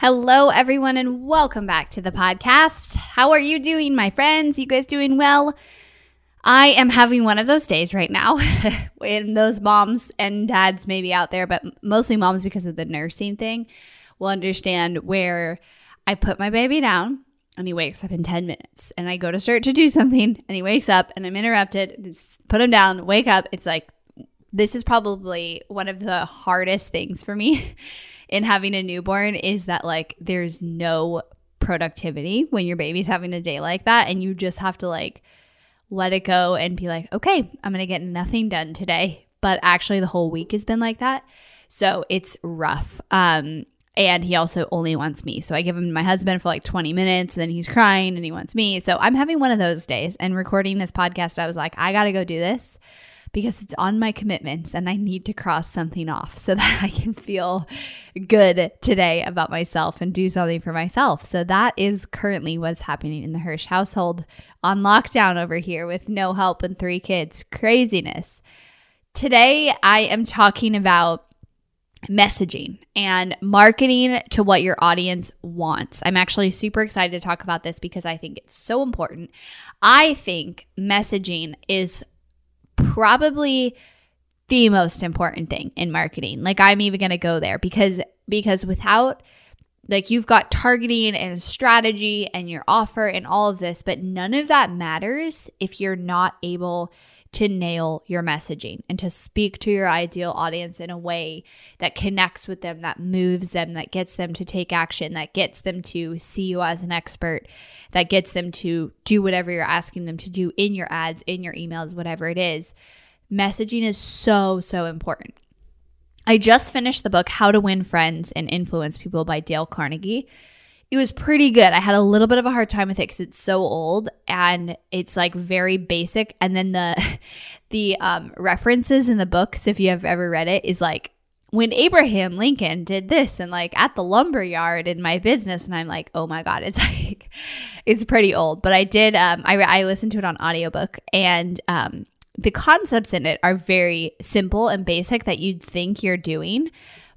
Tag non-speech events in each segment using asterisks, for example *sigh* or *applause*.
Hello, everyone, and welcome back to the podcast. How are you doing, my friends? You guys doing well? I am having one of those days right now. *laughs* and those moms and dads maybe out there, but mostly moms because of the nursing thing, will understand where I put my baby down and he wakes up in 10 minutes and I go to start to do something and he wakes up and I'm interrupted. Put him down, wake up. It's like, this is probably one of the hardest things for me *laughs* in having a newborn is that like there's no productivity when your baby's having a day like that and you just have to like let it go and be like, okay, I'm going to get nothing done today. But actually, the whole week has been like that. So it's rough. Um, and he also only wants me. So I give him my husband for like 20 minutes and then he's crying and he wants me. So I'm having one of those days and recording this podcast. I was like, I got to go do this because it's on my commitments and I need to cross something off so *laughs* that I can feel good today about myself and do something for myself. So that is currently what's happening in the Hirsh household on lockdown over here with no help and three kids. Craziness. Today I am talking about messaging and marketing to what your audience wants. I'm actually super excited to talk about this because I think it's so important. I think messaging is probably the most important thing in marketing. Like I'm even going to go there because because without like you've got targeting and strategy and your offer and all of this, but none of that matters if you're not able to nail your messaging and to speak to your ideal audience in a way that connects with them, that moves them, that gets them to take action, that gets them to see you as an expert, that gets them to do whatever you're asking them to do in your ads, in your emails, whatever it is. Messaging is so, so important. I just finished the book How to Win Friends and Influence People by Dale Carnegie it was pretty good. I had a little bit of a hard time with it because it's so old and it's like very basic. And then the *laughs* the um, references in the books, if you have ever read it, is like when Abraham Lincoln did this and like at the lumber yard in my business, and I'm like, oh my god, it's *laughs* like it's pretty old. But I did um, I I listened to it on audiobook and um, the concepts in it are very simple and basic that you'd think you're doing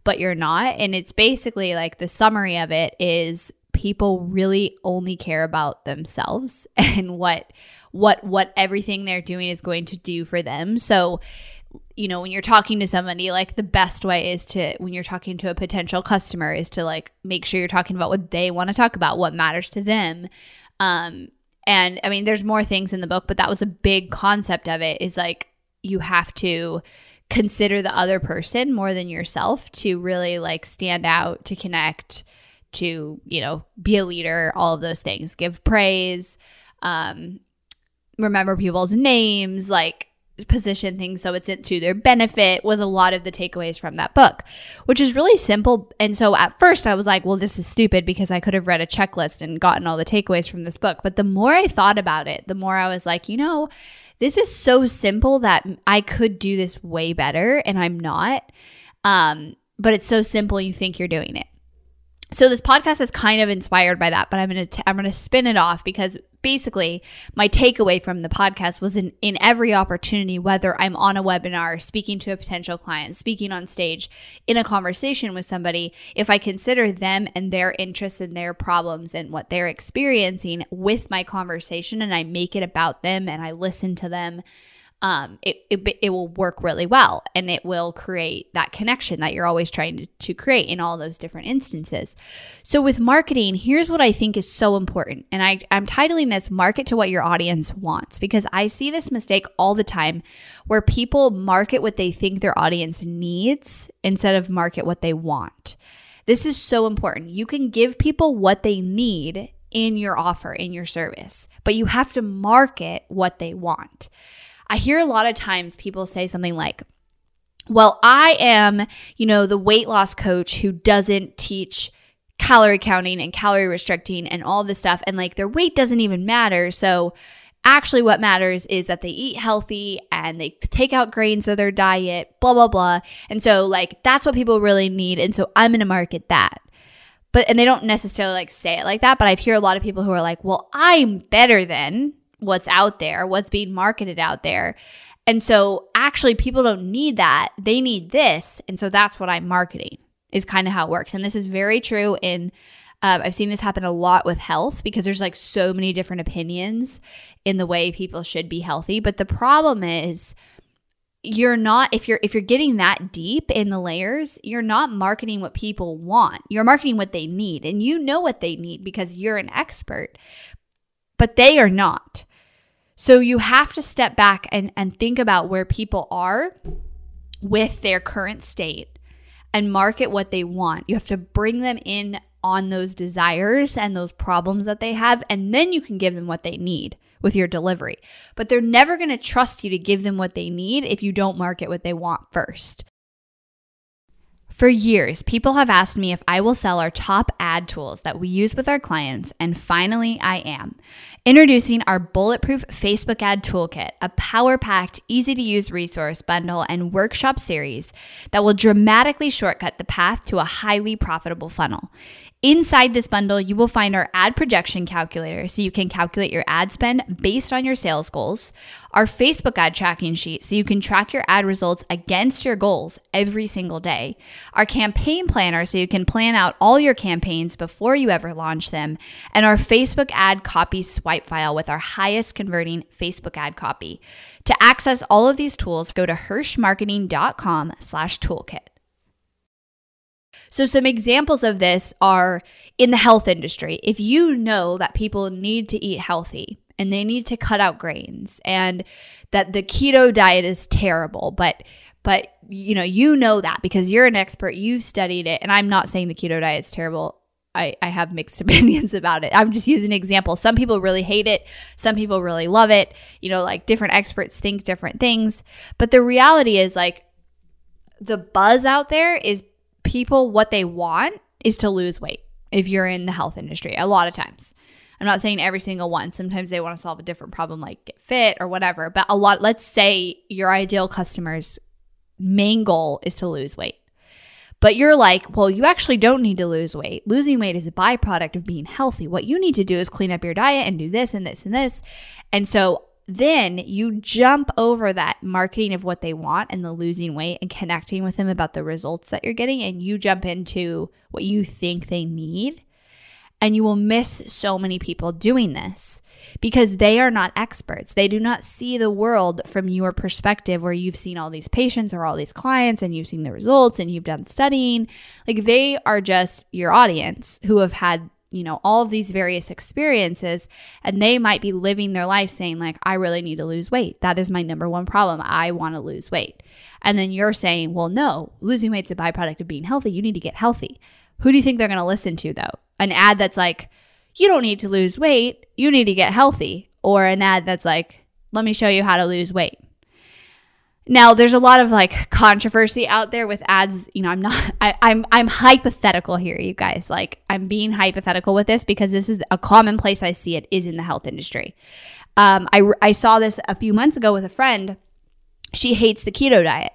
but you're not. And it's basically like the summary of it is people really only care about themselves *laughs* and what what what everything they're doing is going to do for them. So, you know, when you're talking to somebody, like the best way is to when you're talking to a potential customer is to like make sure you're talking about what they want to talk about, what matters to them. Um and I mean there's more things in the book, but that was a big concept of it is like you have to consider the other person more than yourself to really like stand out, to connect, to, you know, be a leader, all of those things, give praise, um, remember people's names, like position things so it's to their benefit was a lot of the takeaways from that book, which is really simple. And so at first I was like, well, this is stupid because I could have read a checklist and gotten all the takeaways from this book. But the more I thought about it, the more I was like, you know, this is so simple that I could do this way better and I'm not. Um, but it's so simple you think you're doing it. So this podcast is kind of inspired by that, but I'm going to I'm to spin it off because basically my takeaway from the podcast was in in every opportunity whether I'm on a webinar, speaking to a potential client, speaking on stage, in a conversation with somebody, if I consider them and their interests and their problems and what they're experiencing with my conversation and I make it about them and I listen to them um, it, it, it will work really well and it will create that connection that you're always trying to, to create in all those different instances. So, with marketing, here's what I think is so important. And I, I'm titling this Market to What Your Audience Wants because I see this mistake all the time where people market what they think their audience needs instead of market what they want. This is so important. You can give people what they need in your offer, in your service, but you have to market what they want. I hear a lot of times people say something like, well, I am, you know, the weight loss coach who doesn't teach calorie counting and calorie restricting and all this stuff. And like their weight doesn't even matter. So actually, what matters is that they eat healthy and they take out grains of their diet, blah, blah, blah. And so, like, that's what people really need. And so I'm going to market that. But, and they don't necessarily like say it like that. But I hear a lot of people who are like, well, I'm better than what's out there, what's being marketed out there. And so actually people don't need that. They need this. And so that's what I'm marketing is kind of how it works. And this is very true in um, I've seen this happen a lot with health because there's like so many different opinions in the way people should be healthy. But the problem is you're not if you're if you're getting that deep in the layers, you're not marketing what people want. You're marketing what they need. And you know what they need because you're an expert. But they are not. So you have to step back and, and think about where people are with their current state and market what they want. You have to bring them in on those desires and those problems that they have, and then you can give them what they need with your delivery. But they're never going to trust you to give them what they need if you don't market what they want first. For years, people have asked me if I will sell our top ad tools that we use with our clients, and finally, I am. Introducing our Bulletproof Facebook Ad Toolkit, a power packed, easy to use resource bundle and workshop series that will dramatically shortcut the path to a highly profitable funnel. Inside this bundle, you will find our ad projection calculator so you can calculate your ad spend based on your sales goals, our Facebook ad tracking sheet so you can track your ad results against your goals every single day, our campaign planner so you can plan out all your campaigns before you ever launch them, and our Facebook ad copy swipe file with our highest converting Facebook ad copy. To access all of these tools, go to hirshmarketing.com slash toolkit. So, some examples of this are in the health industry. If you know that people need to eat healthy and they need to cut out grains and that the keto diet is terrible, but but you know, you know that because you're an expert, you've studied it, and I'm not saying the keto diet is terrible. I, I have mixed *laughs* opinions about it. I'm just using an example. Some people really hate it. Some people really love it. You know, like different experts think different things. But the reality is like the buzz out there is people what they want is to lose weight if you're in the health industry a lot of times. I'm not saying every single one. Sometimes they want to solve a different problem like get fit or whatever, but a lot let's say your ideal customer's main goal is to lose weight. But you're like, well, you actually don't need to lose weight. Losing weight is a byproduct of being healthy. What you need to do is clean up your diet and do this and this and this. And so then you jump over that marketing of what they want and the losing weight and connecting with them about the results that you're getting and you jump into what you think they need and you will miss so many people doing this because they are not experts. They do not see the world from your perspective where you've seen all these patients or all these clients and you've seen the results and you've done studying. Like they are just your audience who have had you know, all of these various experiences and they might be living their life saying like I really need to lose weight. That is my number one problem. I want to lose weight. And then you're saying, "Well, no, losing weight's a byproduct of being healthy. You need to get healthy." Who do you think they're going to listen to though? An ad that's like, "You don't need to lose weight. You need to get healthy." Or an ad that's like, "Let me show you how to lose weight." Now, there's a lot of like controversy out there with ads. You know, I'm not, I, I'm, I'm hypothetical here, you guys. Like, I'm being hypothetical with this because this is a common place I see it is in the health industry. Um, I, I saw this a few months ago with a friend. She hates the keto diet.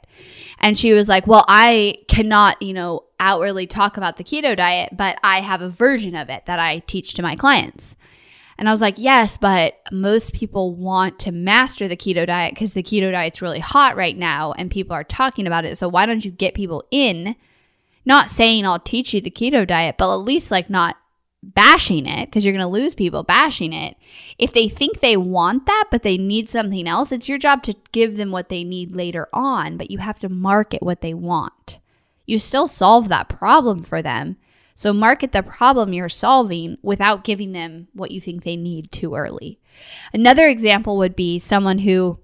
And she was like, Well, I cannot, you know, outwardly talk about the keto diet, but I have a version of it that I teach to my clients. And I was like, yes, but most people want to master the keto diet because the keto diet's really hot right now and people are talking about it. So why don't you get people in? Not saying I'll teach you the keto diet, but at least like not bashing it because you're going to lose people bashing it. If they think they want that, but they need something else, it's your job to give them what they need later on, but you have to market what they want. You still solve that problem for them. So market the problem you're solving without giving them what you think they need too early. Another example would be someone who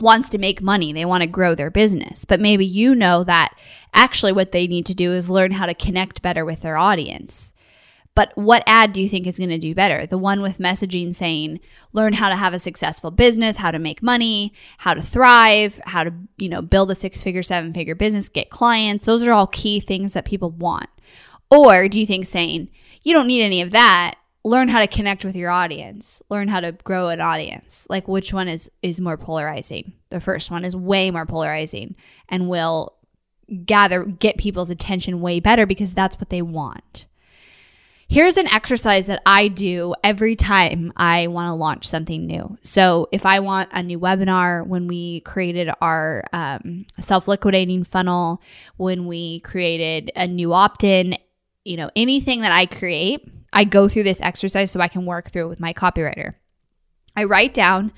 wants to make money, they want to grow their business, but maybe you know that actually what they need to do is learn how to connect better with their audience. But what ad do you think is going to do better? The one with messaging saying, learn how to have a successful business, how to make money, how to thrive, how to, you know, build a six figure, seven figure business, get clients. Those are all key things that people want. Or do you think saying, you don't need any of that, learn how to connect with your audience, learn how to grow an audience? Like which one is is more polarizing? The first one is way more polarizing and will gather get people's attention way better because that's what they want. Here's an exercise that I do every time I want to launch something new. So, if I want a new webinar, when we created our um, self liquidating funnel, when we created a new opt in, you know, anything that I create, I go through this exercise so I can work through it with my copywriter. I write down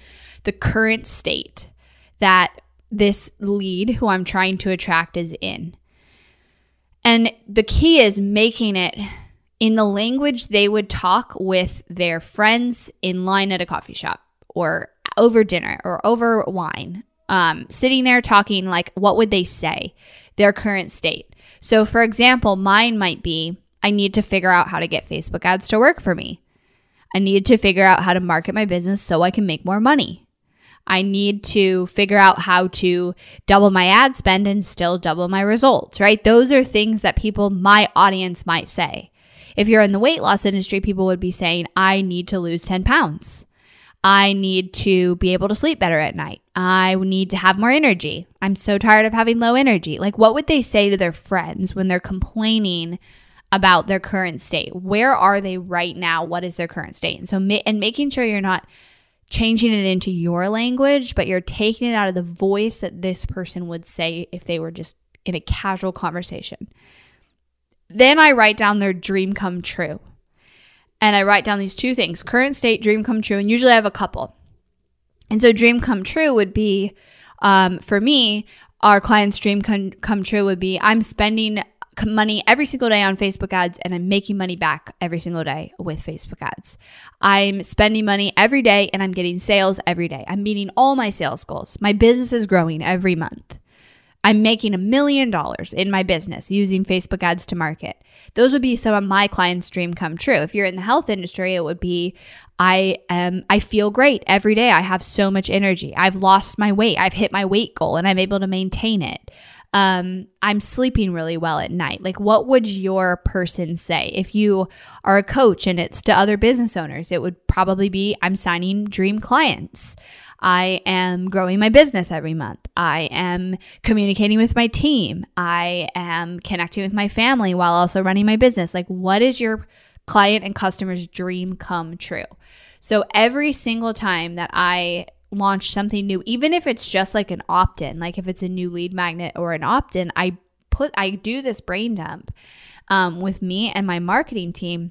the current state that this lead who I'm trying to attract is in. And the key is making it in the language they would talk with their friends in line at a coffee shop or over dinner or over wine. Um, sitting there talking, like, what would they say? Their current state. So, for example, mine might be I need to figure out how to get Facebook ads to work for me. I need to figure out how to market my business so I can make more money. I need to figure out how to double my ad spend and still double my results, right? Those are things that people, my audience might say. If you're in the weight loss industry, people would be saying, I need to lose 10 pounds. I need to be able to sleep better at night. I need to have more energy. I'm so tired of having low energy. Like, what would they say to their friends when they're complaining about their current state? Where are they right now? What is their current state? And so, and making sure you're not changing it into your language, but you're taking it out of the voice that this person would say if they were just in a casual conversation. Then I write down their dream come true. And I write down these two things current state, dream come true. And usually I have a couple. And so, dream come true would be um, for me, our client's dream come, come true would be I'm spending money every single day on Facebook ads and I'm making money back every single day with Facebook ads. I'm spending money every day and I'm getting sales every day. I'm meeting all my sales goals. My business is growing every month. I'm making a million dollars in my business using Facebook ads to market. Those would be some of my clients' dream come true. If you're in the health industry, it would be I am I feel great every day. I have so much energy. I've lost my weight. I've hit my weight goal and I'm able to maintain it. Um, I'm sleeping really well at night. Like, what would your person say if you are a coach and it's to other business owners? It would probably be I'm signing dream clients. I am growing my business every month. I am communicating with my team. I am connecting with my family while also running my business. Like, what is your client and customer's dream come true? So, every single time that I launch something new, even if it's just like an opt in, like if it's a new lead magnet or an opt in, I put, I do this brain dump um, with me and my marketing team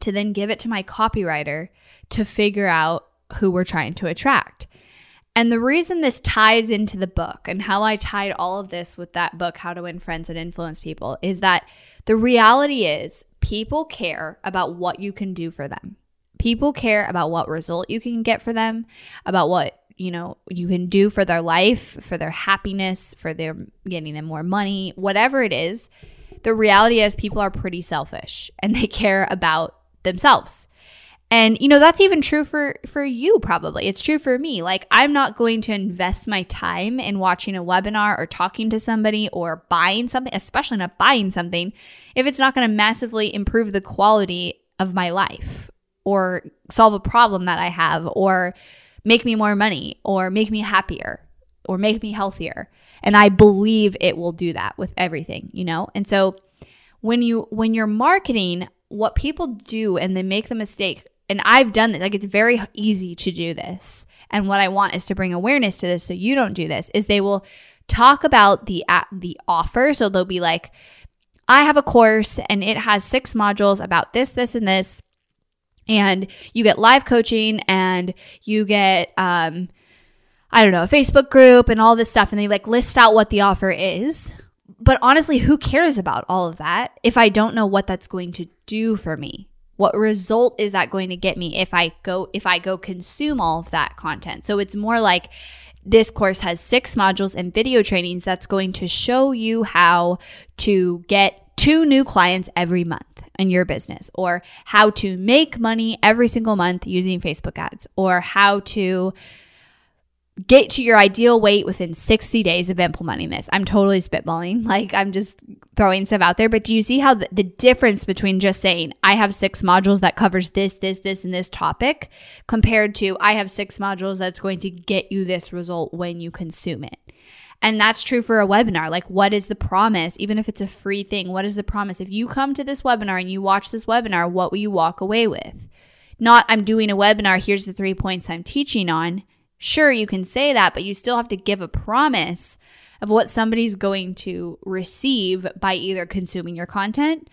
to then give it to my copywriter to figure out who we're trying to attract. And the reason this ties into the book and how I tied all of this with that book, How to Win Friends and Influence People, is that the reality is people care about what you can do for them. People care about what result you can get for them, about what you know you can do for their life, for their happiness, for their getting them more money, whatever it is. The reality is people are pretty selfish and they *laughs* care about themselves. And you know, that's even true for for you probably. It's true for me. Like I'm not going to invest my time in watching a webinar or talking to somebody or buying something, especially not buying something if it's not going to massively improve the quality of my life or solve a problem that I have or make me more money or make me happier or make me healthier. And I believe it will do that with everything, you know? And so when you when you're marketing, what people do and they make the mistake and I've done this. Like it's very easy to do this. And what I want is to bring awareness to this so you don't do this. Is they will talk about the the offer. So they'll be like, I have a course and it has six modules about this, this, and this. And you get live coaching and you get, um, I don't know, a Facebook group and all this stuff. And they like list out what the offer is. But honestly, who cares about all of that if I don't know what that's going to do for me? What result is that going to get me if I go if I go consume all of that content? So it's more like this course has six modules and video trainings that's going to show you how to get two new clients every month in your business, or how to make money every single month using Facebook ads, or how to get to your ideal weight within 60 days of implementing this. I'm totally spitballing. *laughs* Like I'm just throwing stuff out there, but do you see how the, the, difference between just saying I have six modules that covers this, this, this and this topic compared to I have six modules that's going to get you this result when you consume it. And that's true for a webinar. Like what is the promise? Even if it's a free thing, what is the promise? If you come to this webinar and you watch this webinar, what will you walk away with? Not I'm doing a webinar, here's the 3 points I'm teaching on Sure, you can say that, but you still have to give a promise of what somebody's going to receive by either consuming your content,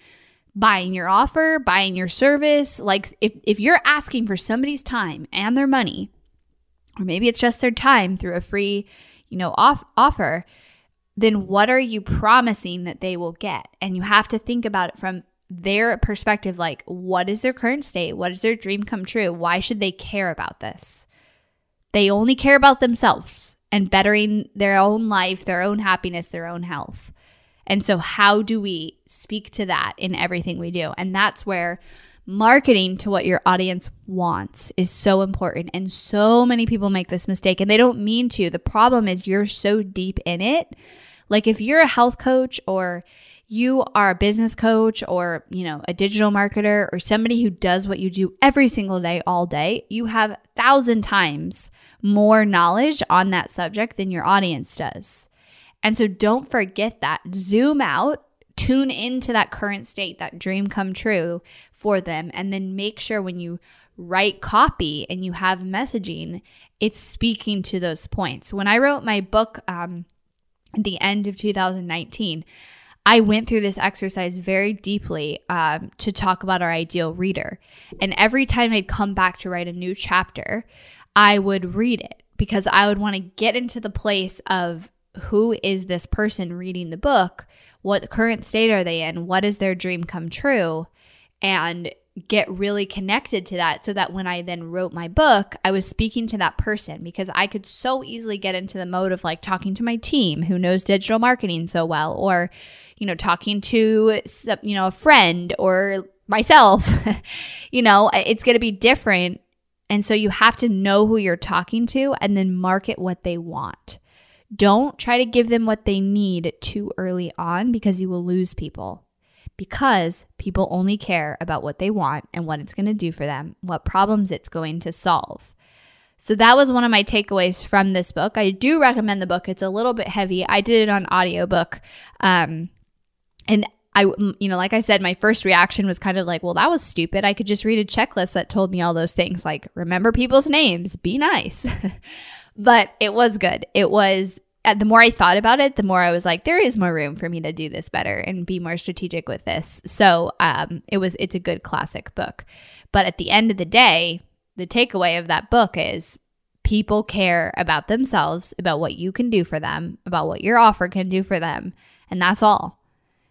buying your offer, buying your service. Like if, if you're asking for somebody's time and their money, or maybe it's just their time through a free, you know, off offer, then what are you promising that they will get? And you have to think about it from their perspective like what is their current state? What is their dream come true? Why should they care about this? They only care about themselves and bettering their own life, their own happiness, their own health. And so, how do we speak to that in everything we do? And that's where marketing to what your audience wants is so important. And so many people make this mistake and they don't mean to. The problem is you're so deep in it. Like, if you're a health coach or you are a business coach or, you know, a digital marketer or somebody who does what you do every single day, all day, you have thousand times more knowledge on that subject than your audience does. And so don't forget that. Zoom out, tune into that current state, that dream come true for them, and then make sure when you write copy and you have messaging, it's speaking to those points. When I wrote my book um, at the end of 2019, I went through this exercise very deeply um, to talk about our ideal reader. And every time I'd come back to write a new chapter, I would read it because I would want to get into the place of who is this person reading the book? What current state are they in? What is their dream come true? And get really connected to that so that when I then wrote my book, I was speaking to that person because I could so easily get into the mode of like talking to my team who knows digital marketing so well or you know talking to you know a friend or myself. *laughs* you know, it's going to be different and so you have to know who you're talking to and then market what they want. Don't try to give them what they need too early on because you will lose people because people only care about what they want and what it's going to do for them, what problems it's going to solve. So that was one of my takeaways from this book. I do recommend the book. It's a little bit heavy. I did it on audiobook. Um, and I, you know, like I said, my first reaction was kind of like, well, that was stupid. I could just read a checklist that told me all those things, like remember people's names, be nice. *laughs* but it was good. It was the more I thought about it, the more I was like, there is more room for me to do this better and be more strategic with this. So um, it was it's a good classic book. But at the end of the day, the takeaway of that book is people care about themselves, about what you can do for them, about what your offer can do for them, and that's all.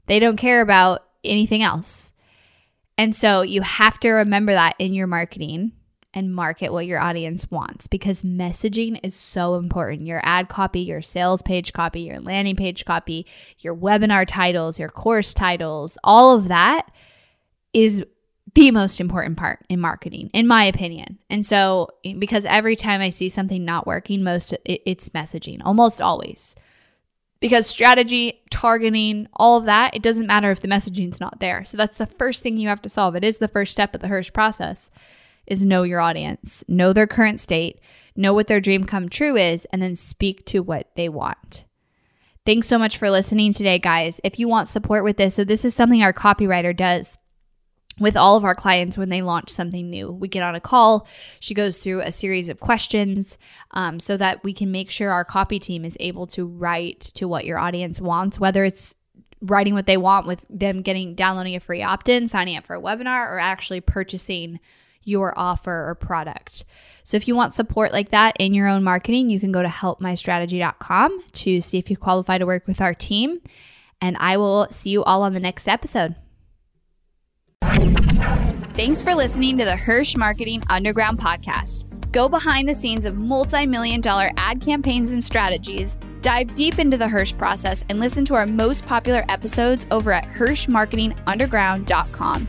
They don't care about anything else. And so you have to remember that in your marketing and market what your audience wants because messaging is so important. Your ad copy, your sales page copy, your landing page copy, your webinar titles, your course titles, all of that is the most important part in marketing in my opinion. And so because every time i see something not working most it's messaging almost always. Because strategy targeting all of that it doesn't matter if the messaging's not there. So that's the first thing you have to solve. It is the first step of the hirsh process is know your audience, know their current state, know what their dream come true is, and then speak to what they want. Thanks so much for listening today, guys. If you want support with this, so this is something our copywriter does with all of our clients when they launch something new. We get on a call. She goes through a series of questions um, so that we can make sure our copy team is able to write to what your audience wants, whether it's writing what they want with them getting downloading a free opt-in, signing up for a webinar, or actually purchasing your offer or product. So if you want support like that in your own marketing, you can go to helpmystrategy.com to see if you qualify to work with our team. And I will see you all on the next episode. Thanks for listening to the Hirsh Marketing Underground podcast. Go behind the scenes of multi million dollar ad campaigns and strategies, dive deep into the Hirsh process, and listen to our most popular episodes over at HirshMarketingUnderground.com.